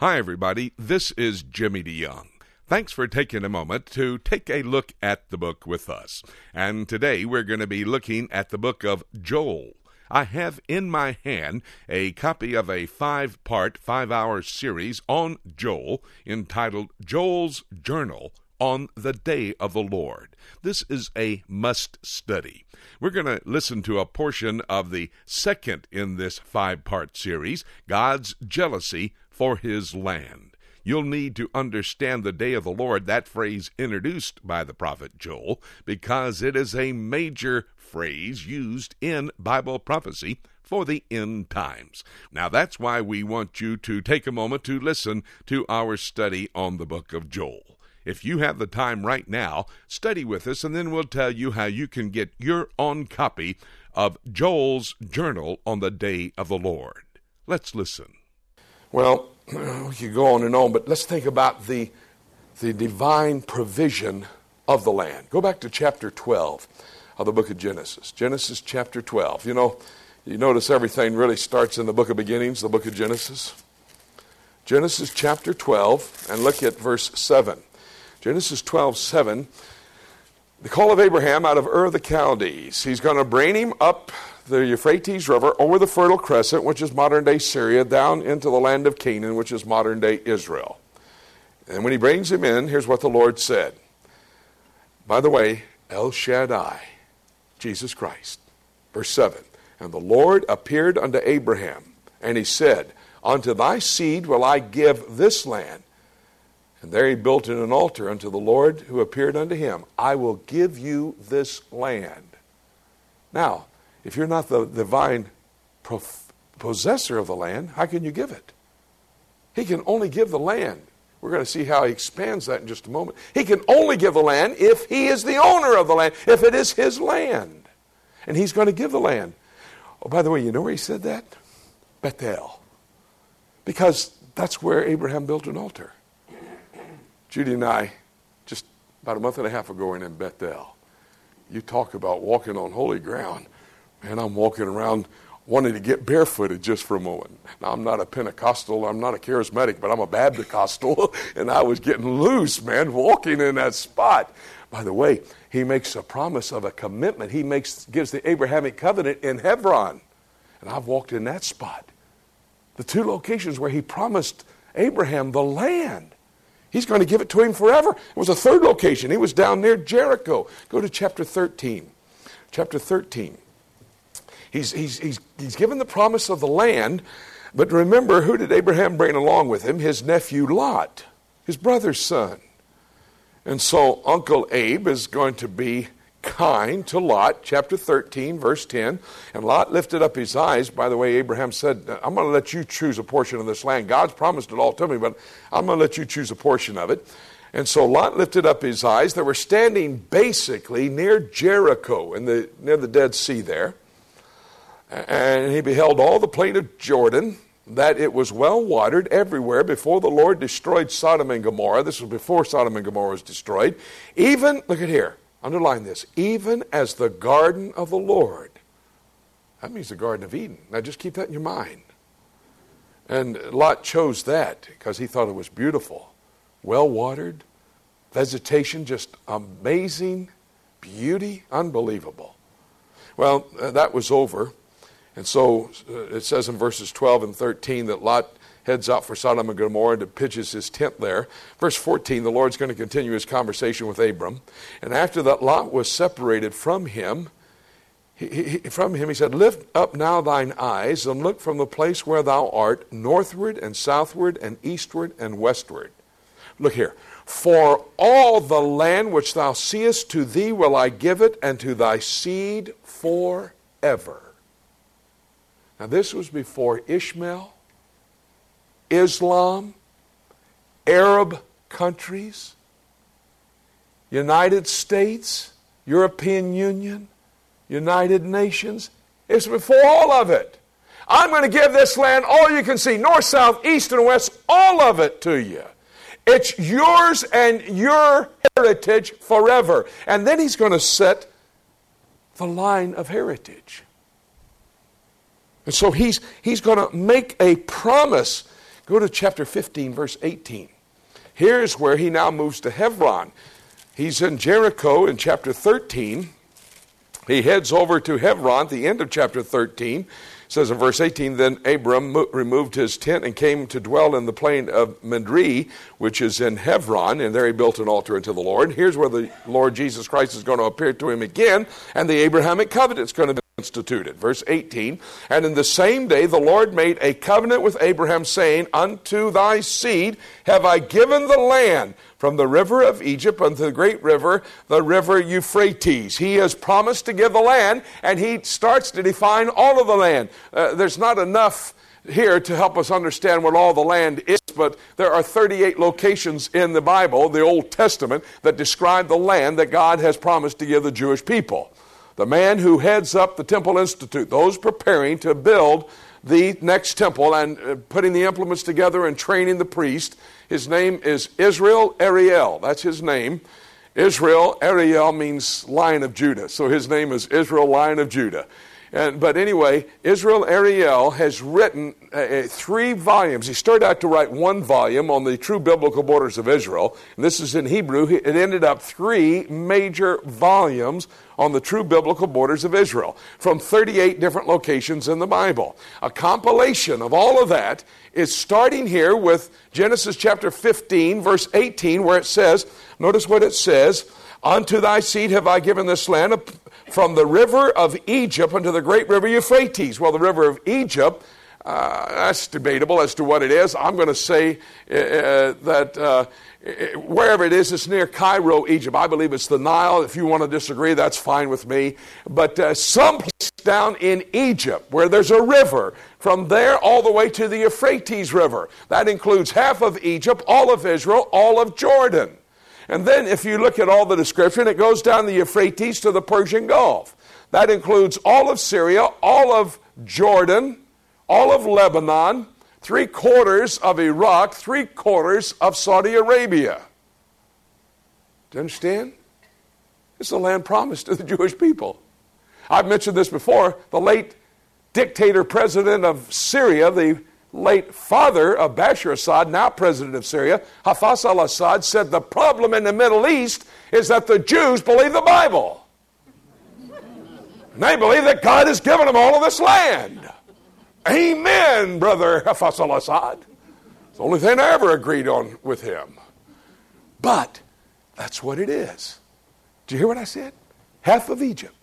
Hi, everybody. This is Jimmy DeYoung. Thanks for taking a moment to take a look at the book with us. And today we're going to be looking at the book of Joel. I have in my hand a copy of a five part, five hour series on Joel entitled Joel's Journal on the Day of the Lord. This is a must study. We're going to listen to a portion of the second in this five part series God's Jealousy for His Land. You'll need to understand the day of the Lord, that phrase introduced by the prophet Joel, because it is a major phrase used in Bible prophecy for the end times. Now, that's why we want you to take a moment to listen to our study on the book of Joel. If you have the time right now, study with us, and then we'll tell you how you can get your own copy of Joel's journal on the day of the Lord. Let's listen. Well, we could go on and on, but let's think about the, the divine provision of the land. Go back to chapter 12 of the book of Genesis. Genesis chapter 12. You know, you notice everything really starts in the book of beginnings, the book of Genesis. Genesis chapter 12, and look at verse 7. Genesis 12, 7. The call of Abraham out of Ur of the Chaldees. He's going to bring him up the Euphrates River over the Fertile Crescent, which is modern day Syria, down into the land of Canaan, which is modern day Israel. And when he brings him in, here's what the Lord said. By the way, El Shaddai, Jesus Christ. Verse 7 And the Lord appeared unto Abraham, and he said, Unto thy seed will I give this land. And there he built an altar unto the Lord who appeared unto him. I will give you this land. Now, if you're not the divine possessor of the land, how can you give it? He can only give the land. We're going to see how he expands that in just a moment. He can only give the land if he is the owner of the land, if it is his land. And he's going to give the land. Oh, by the way, you know where he said that? Bethel. Because that's where Abraham built an altar. Judy and I, just about a month and a half ago, in Bethel. You talk about walking on holy ground. Man, I'm walking around wanting to get barefooted just for a moment. Now, I'm not a Pentecostal, I'm not a charismatic, but I'm a Baptist, and I was getting loose, man, walking in that spot. By the way, he makes a promise of a commitment. He makes, gives the Abrahamic covenant in Hebron. And I've walked in that spot. The two locations where he promised Abraham the land. He's going to give it to him forever. It was a third location. He was down near Jericho. Go to chapter 13. Chapter 13. He's, he's, he's, he's given the promise of the land, but remember, who did Abraham bring along with him? His nephew Lot, his brother's son. And so Uncle Abe is going to be kind to Lot, chapter 13, verse 10. And Lot lifted up his eyes. By the way, Abraham said, I'm going to let you choose a portion of this land. God's promised it all to me, but I'm going to let you choose a portion of it. And so Lot lifted up his eyes. They were standing basically near Jericho, in the, near the Dead Sea there. And he beheld all the plain of Jordan, that it was well watered everywhere before the Lord destroyed Sodom and Gomorrah. This was before Sodom and Gomorrah was destroyed. Even, look at here, underline this, even as the garden of the Lord. That means the Garden of Eden. Now just keep that in your mind. And Lot chose that because he thought it was beautiful, well watered, vegetation just amazing, beauty, unbelievable. Well, uh, that was over. And so uh, it says in verses 12 and 13 that Lot heads out for Sodom and Gomorrah and pitches his tent there. Verse 14, the Lord's going to continue his conversation with Abram. And after that Lot was separated from him, he, he, from him he said, Lift up now thine eyes and look from the place where thou art, northward and southward and eastward and westward. Look here. For all the land which thou seest, to thee will I give it, and to thy seed forever. Now, this was before Ishmael, Islam, Arab countries, United States, European Union, United Nations. It's before all of it. I'm going to give this land all you can see north, south, east, and west, all of it to you. It's yours and your heritage forever. And then he's going to set the line of heritage. And so he's, he's going to make a promise Go to chapter 15, verse 18. Here's where he now moves to Hebron. He's in Jericho in chapter 13. He heads over to Hebron at the end of chapter 13 says in verse 18 Then Abram mo- removed his tent and came to dwell in the plain of Mamre, which is in Hebron, and there he built an altar unto the Lord. Here's where the Lord Jesus Christ is going to appear to him again, and the Abrahamic covenant is going to instituted. Verse 18 And in the same day the Lord made a covenant with Abraham, saying, Unto thy seed have I given the land from the river of Egypt unto the great river, the river Euphrates. He has promised to give the land, and he starts to define all of the land. Uh, there's not enough here to help us understand what all the land is, but there are 38 locations in the Bible, the Old Testament, that describe the land that God has promised to give the Jewish people. The man who heads up the Temple Institute, those preparing to build the next temple and uh, putting the implements together and training the priest, his name is Israel Ariel. That's his name. Israel Ariel means Lion of Judah. So his name is Israel Lion of Judah. And, but anyway, Israel Ariel has written uh, three volumes. He started out to write one volume on the true biblical borders of Israel. And this is in Hebrew. It ended up three major volumes on the true biblical borders of Israel from 38 different locations in the Bible. A compilation of all of that is starting here with Genesis chapter 15, verse 18, where it says, notice what it says, Unto thy seed have I given this land from the river of Egypt unto the great river Euphrates. Well, the river of Egypt, uh, that's debatable as to what it is. I'm going to say uh, uh that uh, wherever it is, it's near Cairo, Egypt. I believe it's the Nile. If you want to disagree, that's fine with me. But uh, someplace down in Egypt where there's a river, from there all the way to the Euphrates River. That includes half of Egypt, all of Israel, all of Jordan. And then if you look at all the description, it goes down the Euphrates to the Persian Gulf. That includes all of Syria, all of Jordan, all of Lebanon, three quarters of Iraq, three quarters of Saudi Arabia. Do you understand? It's the land promised to the Jewish people. I've mentioned this before. The late dictator president of Syria, the late father of Bashar Assad, now president of Syria, Hafez al Assad, said the problem in the Middle East is that the Jews believe the Bible. And they believe that God has given them all of this land. Amen, brother Hafez al Assad. It's the only thing I ever agreed on with him. But that's what it is. Do you hear what I said? Half of Egypt,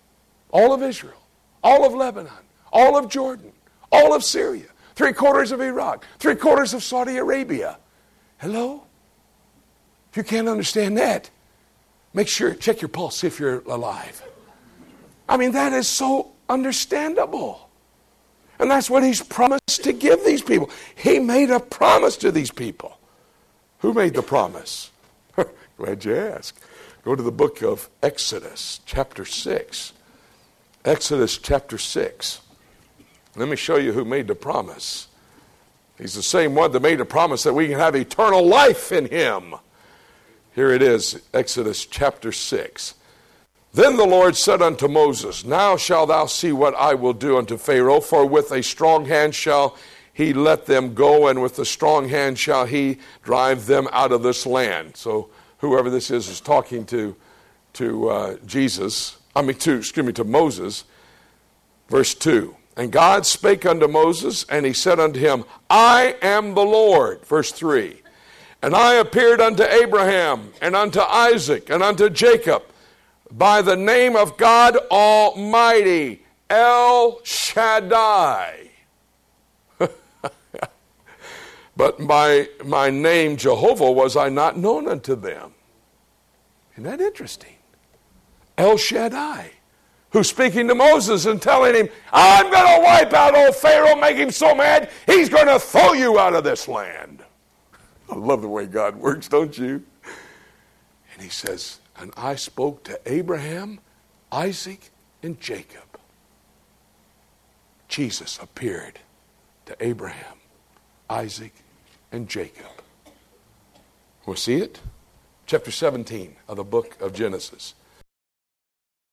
all of Israel, all of Lebanon, all of Jordan, all of Syria, three quarters of Iraq, three quarters of Saudi Arabia. Hello? If you can't understand that, make sure, check your pulse, if you're alive. I mean, that is so understandable. And that's what he's promised to give these people. He made a promise to these people. Who made the promise? Glad you asked. Go to the book of Exodus, chapter 6. Exodus, chapter 6. Let me show you who made the promise. He's the same one that made the promise that we can have eternal life in him. Here it is, Exodus chapter 6. Then the Lord said unto Moses, Now shalt thou see what I will do unto Pharaoh, for with a strong hand shall he let them go, and with a strong hand shall he drive them out of this land. So whoever this is is talking to, to uh, Jesus, I mean, to, excuse me, to Moses. Verse 2. And God spake unto Moses, and he said unto him, I am the Lord. Verse 3. And I appeared unto Abraham, and unto Isaac, and unto Jacob by the name of God Almighty, El Shaddai. but by my name Jehovah was I not known unto them. Isn't that interesting? El Shaddai who's speaking to Moses and telling him, I'm going to wipe out old Pharaoh, make him so mad, he's going to throw you out of this land. I love the way God works, don't you? And he says, And I spoke to Abraham, Isaac, and Jacob. Jesus appeared to Abraham, Isaac, and Jacob. We'll see it? Chapter 17 of the book of Genesis.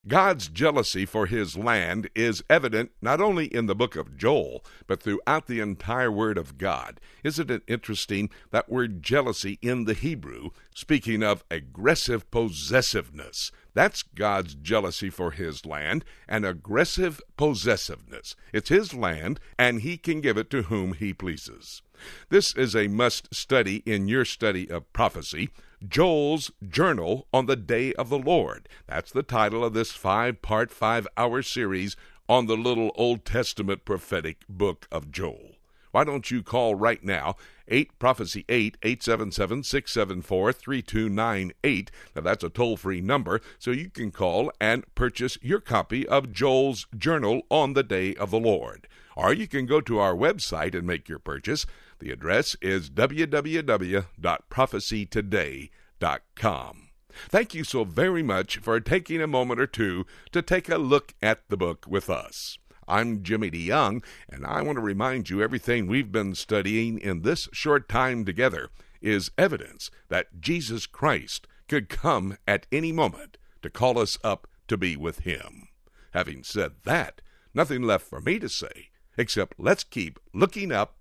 God's jealousy for his land is evident not only in the book of Joel, but throughout the entire Word of God. Isn't it interesting that word jealousy in the Hebrew, speaking of aggressive possessiveness? That's God's jealousy for his land, an aggressive possessiveness. It's his land, and he can give it to whom he pleases. This is a must study in your study of prophecy. Joel's Journal on the Day of the Lord. That's the title of this five part, five hour series on the little Old Testament prophetic book of Joel. Why don't you call right now, 8 Prophecy 8 877 674 3298. Now that's a toll free number, so you can call and purchase your copy of Joel's Journal on the Day of the Lord. Or you can go to our website and make your purchase. The address is www.prophecytoday.com. Thank you so very much for taking a moment or two to take a look at the book with us. I'm Jimmy DeYoung, and I want to remind you everything we've been studying in this short time together is evidence that Jesus Christ could come at any moment to call us up to be with Him. Having said that, nothing left for me to say except let's keep looking up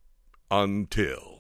until.